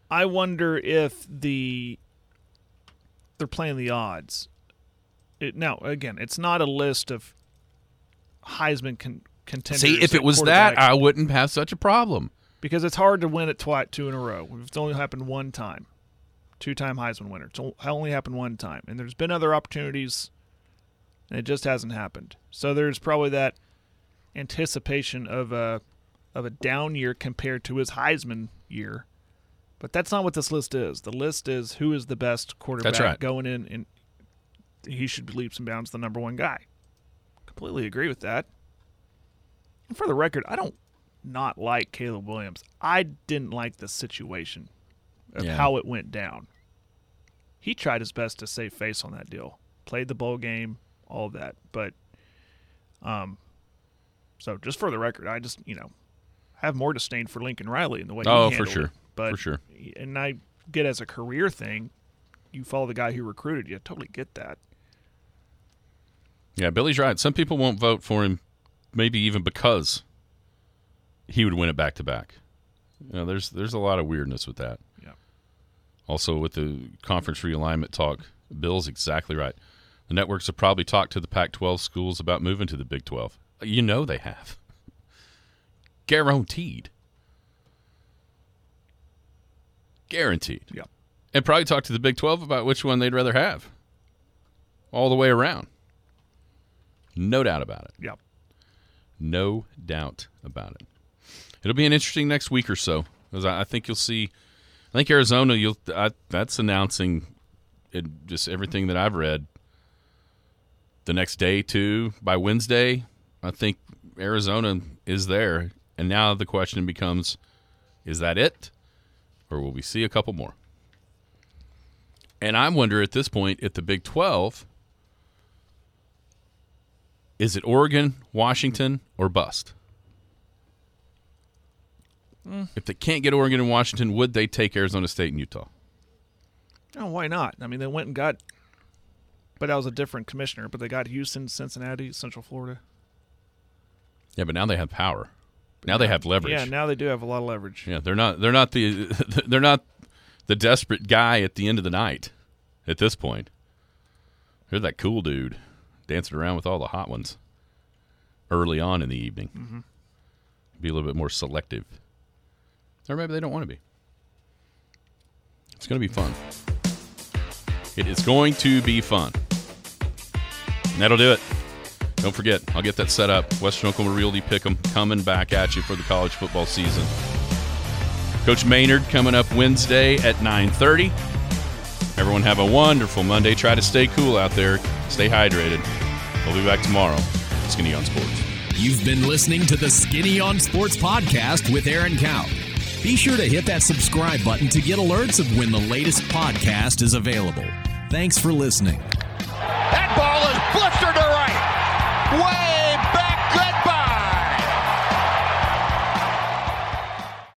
I wonder if the they're playing the odds. It, now, again, it's not a list of Heisman con- contenders. See, if it was that, I wouldn't have such a problem. because it's hard to win it twice, two in a row. It's only happened one time, two-time Heisman winner. It's only happened one time, and there's been other opportunities, and it just hasn't happened. So there's probably that anticipation of a of a down year compared to his Heisman year. But that's not what this list is. The list is who is the best quarterback right. going in, and he should be leaps and bounds the number one guy. completely agree with that. For the record, I don't not like Caleb Williams. I didn't like the situation of Yeah. how it went down. He tried his best to save face on that deal. Played the bowl game, all of that. But um so just for the record, I just, you know, have more disdain for Lincoln Riley in the way Oh, he for sure. it. But For sure. and I get as a career thing, you follow the guy who recruited you. I totally get that. Yeah, Billy's right. Some people won't vote for him, maybe even because he would win it back to back. You know, there's there's a lot of weirdness with that. Yeah. Also, with the conference realignment talk, Bill's exactly right. The networks have probably talked to the Pac-12 schools about moving to the Big 12. You know they have. Guaranteed. Guaranteed. Yeah. And probably talked to the Big 12 about which one they'd rather have. All the way around. No doubt about it. Yeah. No doubt about it. It'll be an interesting next week or so. 'cause I I think you'll see. I think Arizona. You'll. I, that's announcing it, just everything that I've read. The next day, too, by Wednesday, I think Arizona is there, and now the question becomes: Is that it, or will we see a couple more? And I wonder at this point if the Big Twelve is it Oregon, Washington, or bust? Hmm. If they can't get Oregon and Washington, would they take Arizona State and Utah? Oh, why not? I mean, they went and got, but that was a different commissioner. But they got Houston, Cincinnati, Central Florida. Yeah, but now they have power. Now they have leverage. Yeah, now they do have a lot of leverage. Yeah, they're not. They're not the. They're not the desperate guy at the end of the night. At this point, they're that cool dude dancing around with all the hot ones. Early on in the evening, Mm-hmm. be a little bit more selective, or maybe they don't want to be. It's going to be fun. It is going to be fun. And that'll do it. Don't forget, I'll get that set up. Western Oklahoma Realty Pick'em coming back at you for the college football season. Coach Maynard coming up Wednesday at 9:30. Everyone have a wonderful Monday. Try to stay cool out there. Stay hydrated. We'll be back tomorrow. Skinny on Sports. You've been listening to the Skinny on Sports podcast with Aaron Cow. Be sure to hit that subscribe button to get alerts of when the latest podcast is available. Thanks for listening. That ball is blistered to right. Way